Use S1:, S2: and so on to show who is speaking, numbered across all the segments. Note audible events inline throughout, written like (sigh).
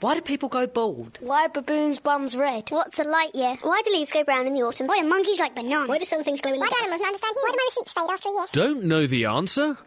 S1: Why do people go bald?
S2: Why are baboons' bums red?
S3: What's a light year? Why do leaves go brown in the autumn? Why do monkeys like bananas?
S4: Why do some things glow in the
S3: Why do animals not understand humans? Why do my receipts fade after a year?
S5: Don't know the answer?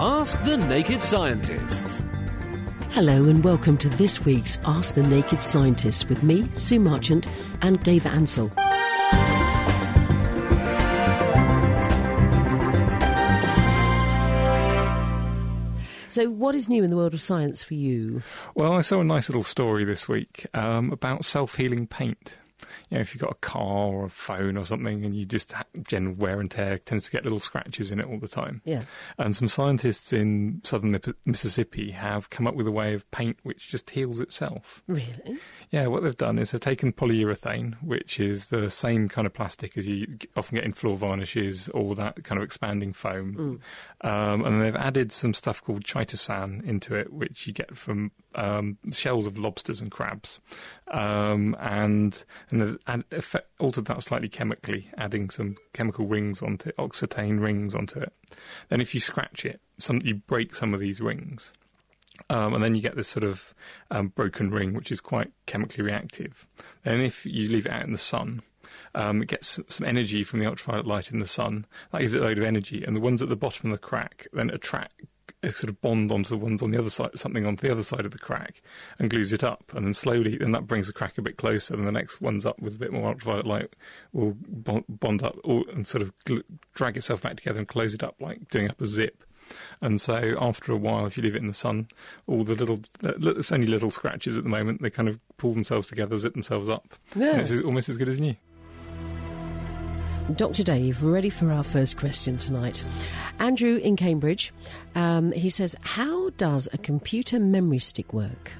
S5: Ask the Naked Scientists.
S1: Hello and welcome to this week's Ask the Naked Scientists with me, Sue Marchant, and Dave Ansell. So, what is new in the world of science for you?
S6: Well, I saw a nice little story this week um, about self healing paint. You know, if you've got a car or a phone or something and you just general wear and tear tends to get little scratches in it all the time.
S1: Yeah.
S6: And some scientists in southern Mississippi have come up with a way of paint which just heals itself.
S1: Really?
S6: Yeah, what they've done is they've taken polyurethane, which is the same kind of plastic as you often get in floor varnishes or that kind of expanding foam. Um, and they've added some stuff called chitosan into it, which you get from um, shells of lobsters and crabs. Um, and and they've effect, altered that slightly chemically, adding some chemical rings onto it, oxetane rings onto it. Then if you scratch it, some, you break some of these rings. Um, and then you get this sort of um, broken ring, which is quite chemically reactive. Then, if you leave it out in the sun, um, it gets some, energy from the ultraviolet light in the sun. That gives it a load of energy, and the ones at the bottom of the crack then attract sort of bond onto the ones on the other side, something onto the other side of the crack, and glues it up. And then slowly, then that brings the crack a bit closer, and the next one's up with a bit more ultraviolet light will bond, bond up and sort of drag itself back together and close it up like doing up a zip. And so after a while, if you leave it in the sun, all the little, it's only little scratches at the moment, they kind of pull themselves together, zip themselves up.
S1: Yeah.
S6: And it's almost as good as new.
S1: Dr. Dave, ready for our first question tonight. Andrew in Cambridge, um, he says, How does a computer memory stick work?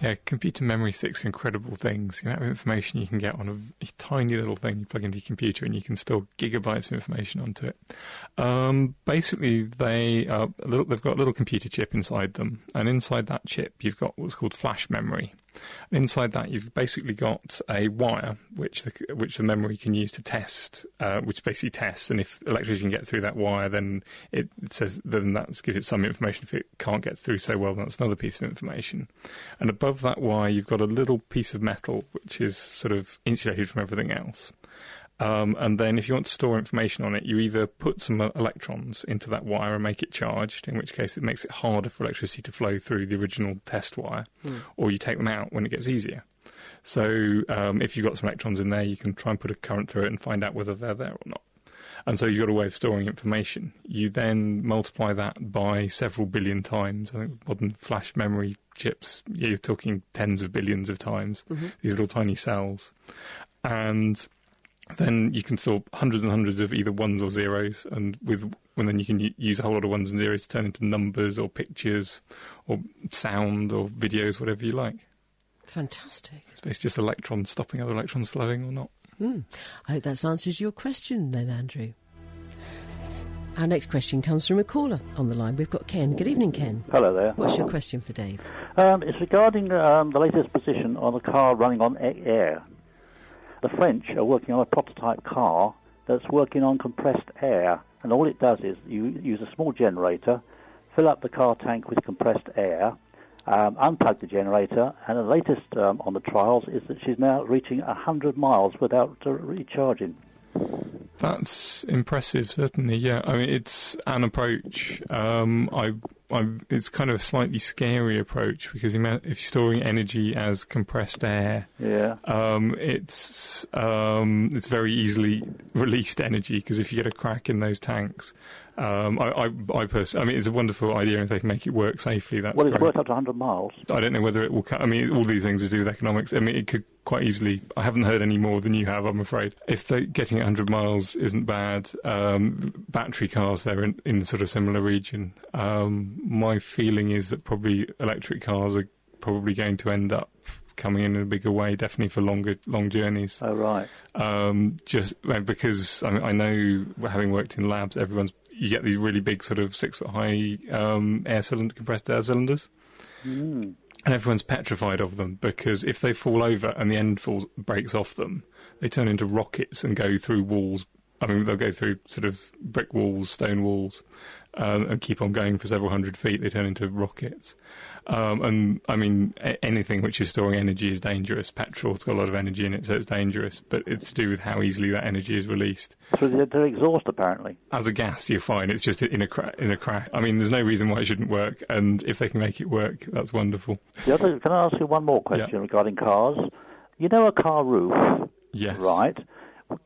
S6: Yeah, computer memory sticks are incredible things. The amount of information you can get on a tiny little thing you plug into your computer and you can store gigabytes of information onto it. Um, basically, they little, they've got a little computer chip inside them, and inside that chip, you've got what's called flash memory. And inside that, you've basically got a wire which the which the memory can use to test, uh, which basically tests. And if electricity can get through that wire, then it, it says then that gives it some information. If it can't get through so well, then that's another piece of information. And above that wire, you've got a little piece of metal which is sort of insulated from everything else. Um, and then, if you want to store information on it, you either put some uh, electrons into that wire and make it charged, in which case it makes it harder for electricity to flow through the original test wire, or you take them out when it gets easier. So, um, if you've got some electrons in there, you can try and put a current through it and find out whether they're there or not. And so you've got a way of storing information. You then multiply that by several billion times. I think modern flash memory chips, you're talking tens of billions of times, these little tiny cells. And then you can sort hundreds and hundreds of either ones or zeros, and with and then you can use a whole lot of ones and zeros to turn into numbers or pictures or sound or videos, whatever you like.
S1: Fantastic.
S6: It's basically just electrons stopping other electrons flowing or not.
S1: Hmm. I hope that's answers your question then, Andrew. Our next question comes from a caller on the line. We've got Ken. Good evening, Ken.
S7: Hello there.
S1: What's your question for Dave?
S7: Um, it's regarding um, the latest position on a car running on air. The French are working on a prototype car that's working on compressed air, and all it does is you use a small generator, fill up the car tank with compressed air, um, unplug the generator, and the latest um, on the trials is that she's now reaching 100 miles without uh, recharging.
S6: That's impressive, certainly. Yeah, I mean, it's an approach. Um, I, it's kind of a slightly scary approach because if you're storing energy as compressed air,
S7: Yeah.
S6: um, it's um, it's very easily released energy because if you get a crack in those tanks, Um, I, I, I personally, I mean, it's a wonderful idea, and if they can make it work safely, that's
S7: well, it's
S6: great.
S7: worked up to 100 miles.
S6: I don't know whether it will. Cut, I mean, all these things to do with economics. I mean, it could quite easily. I haven't heard any more than you have. I'm afraid. If they, getting 100 miles isn't bad, um, battery cars they're in, in sort of similar region. Um, my feeling is that probably electric cars are probably going to end up coming in in a bigger way, definitely for longer long journeys.
S7: Oh, right.
S6: Um, just because I, mean, I know, having worked in labs, everyone's you get these really big sort of six foot high um, air cylinder compressed air cylinders.
S7: Mm.
S6: And everyone's petrified of them because if they fall over and the end falls, breaks off them, they turn into rockets and go through walls. I mean, they'll go through sort of brick walls, stone walls, um, and keep on going for several hundred feet. They turn into rockets. Um, and I mean, a- anything which is storing energy is dangerous. Petrol's got a lot of energy in it, so it's dangerous. But it's to do with how easily that energy is released.
S7: Through the, the exhaust, apparently.
S6: As a gas, you're fine. It's just in a cra- in a crack. I mean, there's no reason why it shouldn't work. And if they can make it work, that's wonderful.
S7: The other, can I ask you one more question
S6: Yeah.
S7: regarding cars? You know a car roof,
S6: Yes.
S7: right?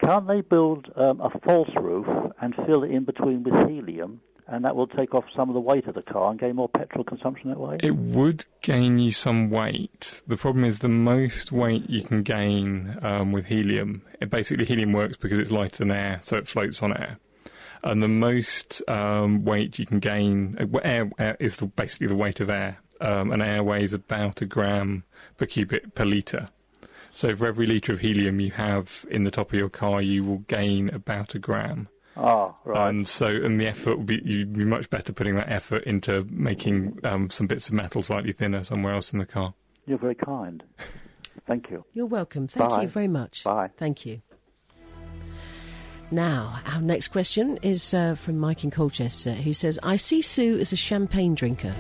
S7: Can't they build um, a false roof and fill it in between with helium, and that will take off some of the weight of the car and gain more petrol consumption that way?
S6: It would gain you some weight. The problem is the most weight you can gain um, with helium. It basically, helium works because it's lighter than air, so it floats on air. And the most um, weight you can gain, uh, air, air is the, basically the weight of air. Um, and air weighs about a gram per cubic per litre. So for every litre of helium you have in the top of your car, you will gain about a gram.
S7: Ah, right.
S6: And so, and the effort would be, you'd be much better putting that effort into making um, some bits of metal slightly thinner somewhere else in the car.
S7: You're very kind. Thank you.
S1: You're welcome. Thank
S7: Bye.
S1: you very much.
S7: Bye.
S1: Thank you. Now, our next question is uh, from Mike in Colchester, who says, I see Sue as a champagne drinker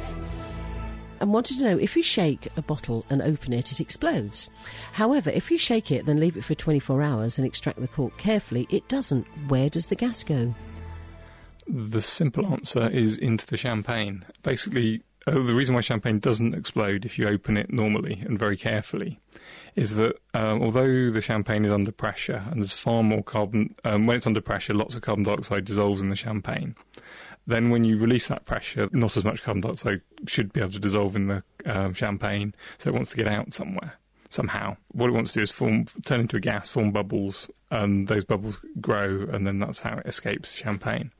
S1: and wanted to know if you shake a bottle and open it, it explodes. However, if you shake it, then leave it for 24 hours and extract the cork carefully, it doesn't. Where does the gas go?
S6: The simple answer is into the champagne. Basically, uh, the reason why champagne doesn't explode if you open it normally and very carefully is that um, although the champagne is under pressure and there's far more carbon, um, when it's under pressure, lots of carbon dioxide dissolves in the champagne. Then, when you release that pressure, not as much carbon dioxide should be able to dissolve in the um, champagne, so it wants to get out somewhere somehow. What it wants to do is form, turn into a gas, form bubbles, and those bubbles grow, and then that's how it escapes champagne.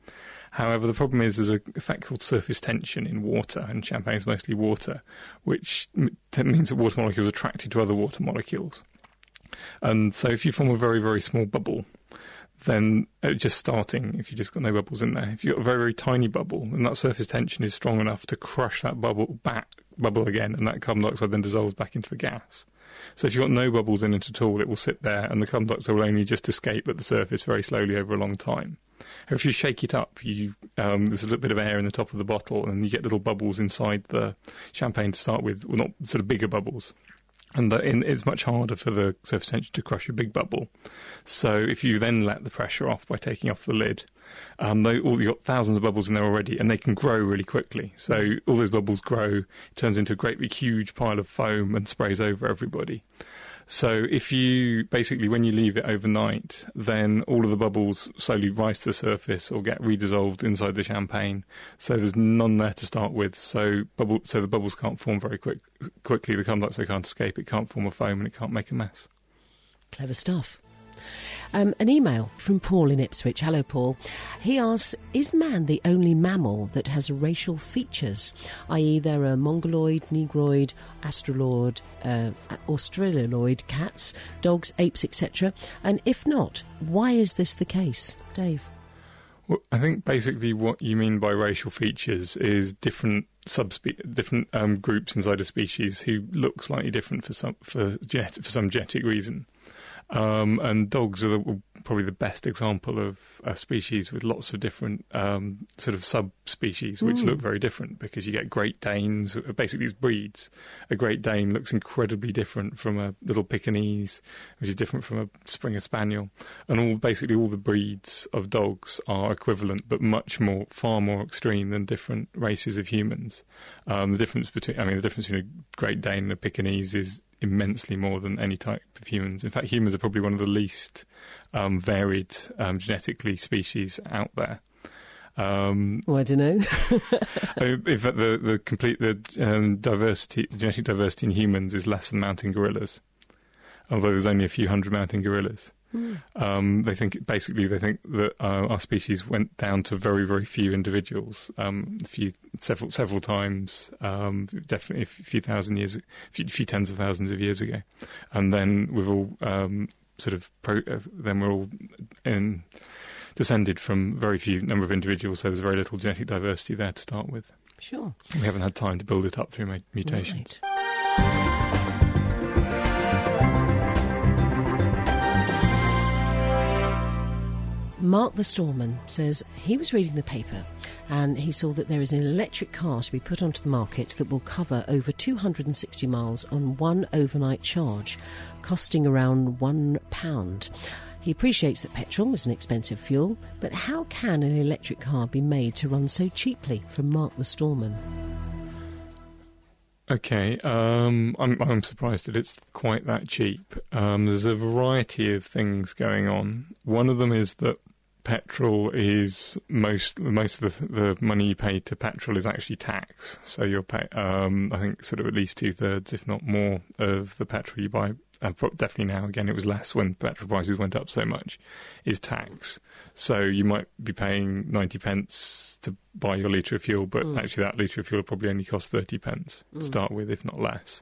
S6: However, the problem is there's an effect called surface tension in water, and champagne is mostly water, which means that water molecules are attracted to other water molecules. And so, if you form a very, very small bubble, then uh, just starting, if you just got no bubbles in there, if you've got a very, very tiny bubble, and that surface tension is strong enough to crush that bubble back, bubble again, and that carbon dioxide then dissolves back into the gas. So if you've got no bubbles in it at all, it will sit there, and the carbon dioxide will only just escape at the surface very slowly over a long time. If you shake it up, you um, there's a little bit of air in the top of the bottle, and you get little bubbles inside the champagne to start with. Well, not sort of bigger bubbles, and the, in, it's much harder for the surface tension to crush a big bubble. So if you then let the pressure off by taking off the lid, um, they, all, you've got thousands of bubbles in there already, and they can grow really quickly. So all those bubbles grow, turns into a great big huge pile of foam, and sprays over everybody. So if you basically when you leave it overnight, then all of the bubbles slowly rise to the surface or get redissolved inside the champagne. So there's none there to start with. So bubble, so the bubbles can't form very quick, quickly. The carbon dioxide can't escape. It can't form a foam and it can't make a mess.
S1: Clever stuff. Um, an email from Paul in Ipswich. Hello, Paul. He asks Is man the only mammal that has racial features? I.e., there are mongoloid, negroid, australoid, uh, cats, dogs, apes, etc. And if not, why is this the case? Dave.
S6: Well, I think basically what you mean by racial features is different subspe- different um, groups inside a species who look slightly different for some for genetic for some genetic reason. Um, and dogs are the, probably the best example of a species with lots of different um, sort of subspecies which look very different because you get Great Danes, basically these breeds. A Great Dane looks incredibly different from a little Pekingese, which is different from a Springer Spaniel. And all basically all the breeds of dogs are equivalent but much more, far more extreme than different races of humans. Um, the difference between, I mean, the difference between a Great Dane and a Pekingese is immensely more than any type of humans. In fact, humans are probably one of the least um, varied um, genetically species out there. Um,
S1: Oh, I don't know. (laughs)
S6: in fact, the the complete the um, diversity genetic diversity in humans is less than mountain gorillas, although there's only a few hundred mountain gorillas. Um, they think basically they think that uh, our species went down to very very few individuals, um, a few several several times, um, definitely a few thousand years, a few, few tens of thousands of years ago, and then we've all um, sort of pro, uh, then we're all in, descended from very few number of individuals, so there's very little genetic diversity there to start with.
S1: sure.
S6: We haven't had time to build it up through mu- mutations.
S1: Right. Mark the Storeman says he was reading the paper and he saw that there is an electric car to be put onto the market that will cover over 260 miles on one overnight charge, costing around one pound. He appreciates that petrol is an expensive fuel, but how can an electric car be made to run so cheaply? From Mark the Storeman.
S6: Okay, um, I'm, I'm surprised that it's quite that cheap. Um, there's a variety of things going on. One of them is that petrol is most most of the, the money you pay to petrol is actually tax. So you're pay, um, I think sort of at least two thirds, if not more, of the petrol you buy. Uh, definitely now again, it was less when petrol prices went up so much. Is tax. So you might be paying ninety pence to buy your litre of fuel, but actually that litre of fuel probably only costs thirty pence to start with, if not less.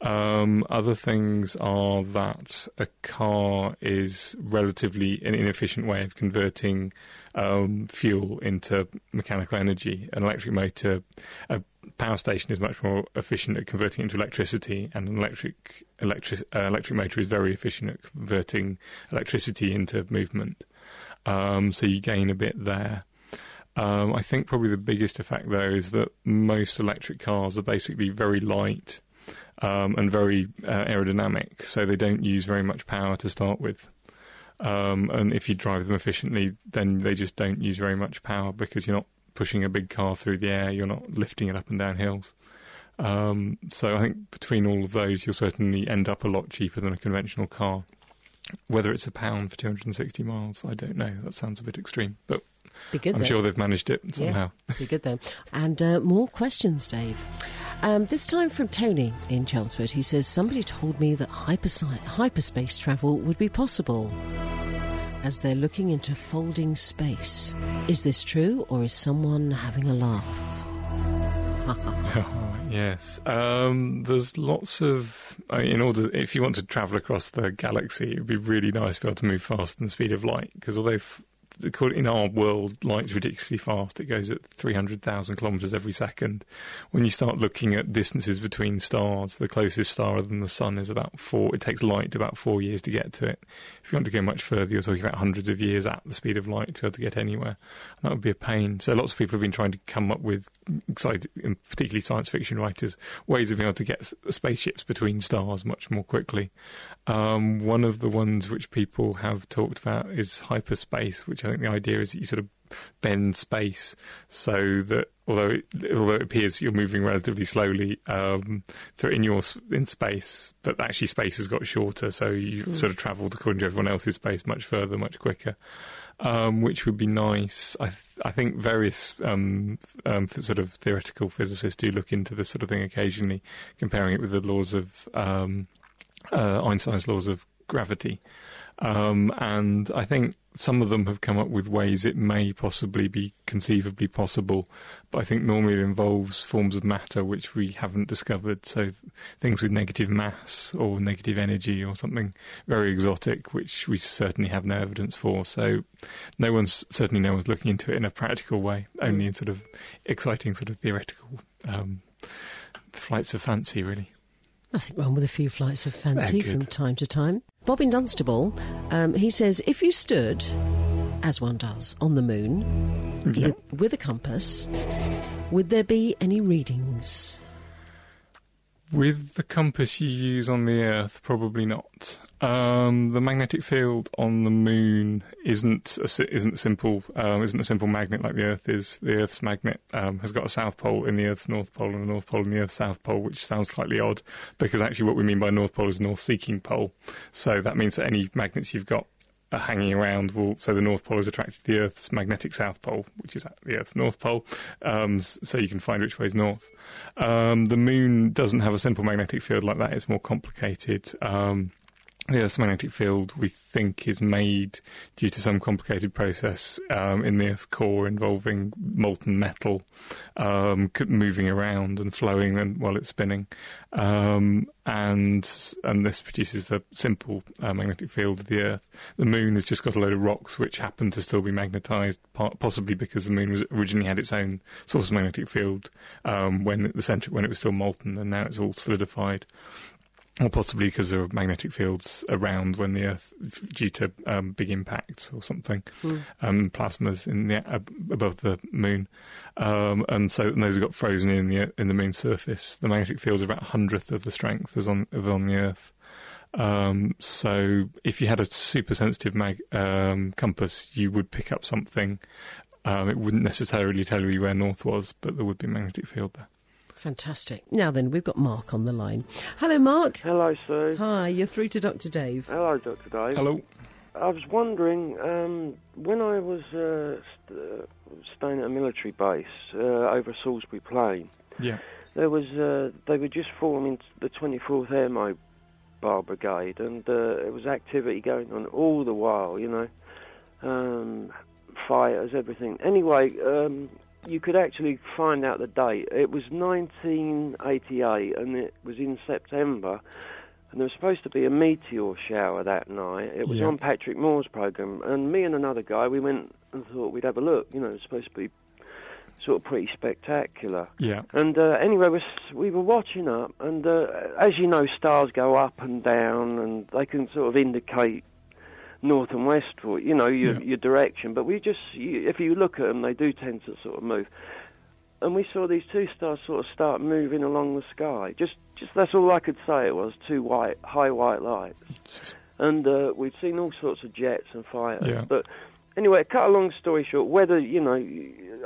S6: Um, other things are that a car is relatively an inefficient way of converting um, fuel into mechanical energy. An electric motor, a power station is much more efficient at converting into electricity, and an electric electric uh, electric motor is very efficient at converting electricity into movement. Um, so you gain a bit there. Um, I think probably the biggest effect though is that most electric cars are basically very light um, and very uh, aerodynamic, so they don't use very much power to start with. Um, and if you drive them efficiently, then they just don't use very much power because you're not pushing a big car through the air, you're not lifting it up and down hills. Um, so I think between all of those, you'll certainly end up a lot cheaper than a conventional car. Whether it's a pound for 260 miles, I don't know. That sounds a bit extreme, but
S1: Be good.
S6: I'm sure they've managed it somehow.
S1: Yeah, be good though. And uh, more questions, Dave. Um, this time from Tony in Chelmsford, who says somebody told me that hypersi- hyperspace travel would be possible. As they're looking into folding space. Is this true, or is someone having a laugh? (laughs) (laughs)
S6: Yes, um, there's lots of. I mean, in order, if you want to travel across the galaxy, it would be really nice to be able to move faster than the speed of light. Because although f- according- in our world, light's ridiculously fast, it goes at 300,000 kilometres every second. When you start looking at distances between stars, the closest star other than the sun is about four. It takes light about four years to get to it. If you want to go much further, you're talking about hundreds of years at the speed of light to be able to get anywhere. And that would be a pain. So lots of people have been trying to come up with, particularly science fiction writers, ways of being able to get spaceships between stars much more quickly. Um, one of the ones which people have talked about is hyperspace, which I think the idea is that you sort of bend space so that although it, although it appears you're moving relatively slowly um, through in your in space, but actually space has got shorter, so you've sort of travelled according to everyone else's space much further, much quicker. Um, which would be nice. I, th- I think various um, um, sort of theoretical physicists do look into this sort of thing occasionally, comparing it with the laws of um, uh, Einstein's laws of gravity. Um, and I think some of them have come up with ways it may possibly be conceivably possible, but I think normally it involves forms of matter which we haven't discovered. So th- things with negative mass or negative energy or something very exotic, which we certainly have no evidence for. So no one's certainly no one's looking into it in a practical way, only in sort of exciting sort of theoretical um, flights of fancy, really.
S1: Nothing wrong with a few flights of fancy from time to time. Bob in Dunstable, um, he says, if you stood, as one does, on the moon
S6: Yeah.
S1: with, with a compass, would there be any readings?
S6: With the compass you use on the Earth, probably not. Um, the magnetic field on the Moon isn't a, isn't simple. Um, isn't a simple magnet like the Earth is. The Earth's magnet um, has got a south pole in the Earth's north pole and a north pole in the Earth's south pole, which sounds slightly odd because actually what we mean by north pole is north-seeking pole. So that means that any magnets you've got are hanging around will so the North Pole is attracted to the Earth's magnetic south pole, which is at the Earth's North Pole, um, so you can find which way is north. Um, the Moon doesn't have a simple magnetic field like that; it's more complicated. Um, the Earth's magnetic field, we think, is made due to some complicated process um, in the Earth's core involving molten metal um, moving around and flowing and, while it's spinning, um, and and this produces the simple uh, magnetic field of the Earth. The Moon has just got a load of rocks which happen to still be magnetized, possibly because the Moon was originally had its own source of magnetic field um, when the center when it was still molten, and now it's all solidified or possibly because there are magnetic fields around when the Earth, due to um, big impacts or something, um, plasmas in the ab- above the Moon, um, and so and those have got frozen in the in the Moon's surface. The magnetic fields are about a hundredth of the strength as on of on the Earth. Um, so if you had a super sensitive mag- um, compass, you would pick up something. Um, it wouldn't necessarily tell you where north was, but there would be a magnetic field there.
S1: Fantastic. Now then, we've got Mark on the line. Hello, Mark.
S4: Hello, Sue.
S1: Hi, you're through to Dr. Dave.
S4: Hello, Dr. Dave.
S6: Hello.
S4: I was wondering, um, when I was uh, st- uh, staying at a military base uh, over Salisbury Plain,
S6: Yeah.
S4: there was uh, they were just forming the 24th Air Mobile Brigade, and uh, it was activity going on all the while, you know, um, fighters, everything. Anyway, um, you could actually find out the date. It was 1988, and it was in September. And there was supposed to be a meteor shower that night. It was
S6: Yeah.
S4: on Patrick Moore's program, and me and another guy, we went and thought we'd have a look. You know, it was supposed to be sort of pretty spectacular.
S6: Yeah.
S4: And uh, anyway, we, we were watching up, and uh, as you know, stars go up and down, and they can sort of indicate north and west for you know your
S6: Yeah.
S4: your direction. But we just, you, if you look at them, they do tend to sort of move. And we saw these two stars sort of start moving along the sky. Just, just that's all I could say. It was two white, high white lights, and uh, we'd seen all sorts of jets and fighters.
S6: Yeah.
S4: But anyway, cut a long story short, whether you know,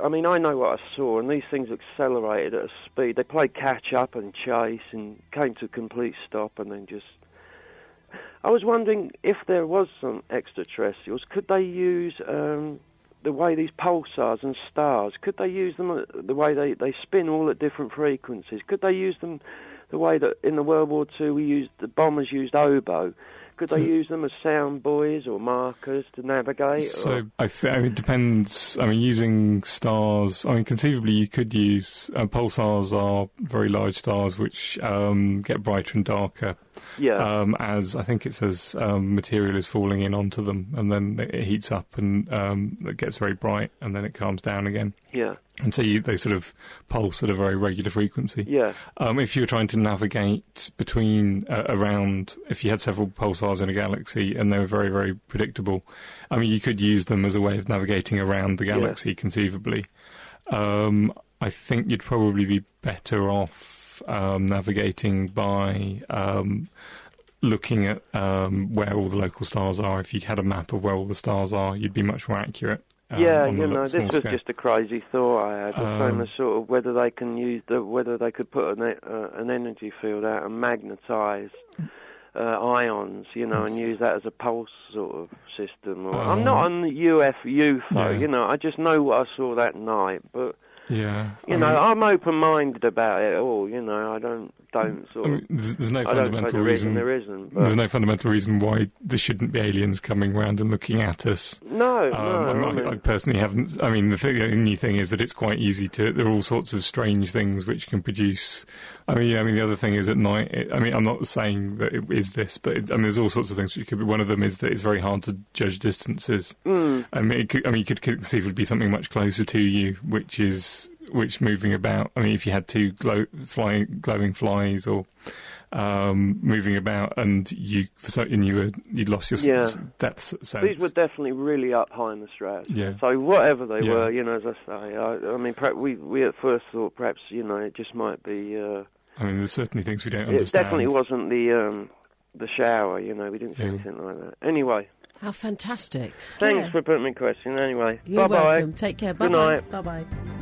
S4: I mean, I know what I saw, and these things accelerated at a speed. They played catch up and chase, and came to a complete stop, and then just. I was wondering if there was some extraterrestrials, could they use um, the way these pulsars and stars? Could they use them uh, the way they they spin all at different frequencies? Could they use them the way that in the World War II we used the bombers used oboe? Could they use them as sound buoys or markers to navigate?
S6: So
S4: or-
S6: I, th- I mean, it depends. I mean, using stars. I mean, conceivably, you could use uh, pulsars are very large stars which um, get brighter and darker
S4: yeah,
S6: um, as I think it says um, material is falling in onto them, and then it heats up and um, it gets very bright, and then it calms down again.
S4: yeah,
S6: And so you, they sort of pulse at a very regular frequency.
S4: yeah,
S6: Um, if you were trying to navigate between uh, around, if you had several pulsars in a galaxy and they were very, very predictable, I mean, you could use them as a way of navigating around the
S4: Yeah.
S6: galaxy, conceivably. Um, I think you'd probably be better off um, navigating by um, looking at um, where all the local stars are. If you had a map of where all the stars are, you'd be much more accurate. um,
S4: yeah. You know, this was
S6: scale.
S4: just a crazy thought I had. The same
S6: Um,
S4: as sort of whether they can use the whether they could put an, uh, an energy field out and magnetise uh, ions, you know, and use that as a pulse sort of system. Or, I'm not on the UF UFO,
S6: yeah.
S4: you know. I just know what I saw that night, but
S6: Yeah.
S4: you
S6: I
S4: know,
S6: mean-
S4: I'm open-minded about it all. You know, I don't don't sort
S6: I mean, there's, there's no
S4: I don't say
S6: fundamental
S4: and
S6: reason.
S4: there isn't. But
S6: There's no fundamental reason why there shouldn't be aliens coming around and looking at us.
S4: no,
S6: Um,
S4: no.
S6: I, mean,
S4: I
S6: I, personally haven't. I mean, the, thing, the only thing is that it's quite easy to. There are all sorts of strange things which can produce. I mean, yeah, I mean, the other thing is at night. It, I mean, I'm not saying that it is this, but it, I mean, there's all sorts of things which could be. One of them is that it's very hard to judge distances.
S4: Mm.
S6: I mean, it could, I mean, you could conceivably be something much closer to you, which is which moving about. I mean, if you had two glow, flying, glowing flies or um, moving about, and you for so, and you were you lost your
S4: Yeah.
S6: s- depth sense.
S4: These were definitely really up high in the stratosphere.
S6: Yeah.
S4: So whatever they
S6: Yeah.
S4: were, you know, as I say, I, I mean, perhaps we we at first thought perhaps you know it just might be. Uh,
S6: I mean, there's certainly things we don't
S4: it
S6: understand.
S4: It definitely wasn't the um, the shower. You know, we didn't see
S6: Yeah.
S4: anything like that. Anyway,
S1: How fantastic.
S4: thanks
S1: Yeah.
S4: for putting me question. Anyway,
S1: You're
S4: bye bye.
S1: Take care. Bye
S4: Good
S1: bye.
S4: night.
S1: Bye bye.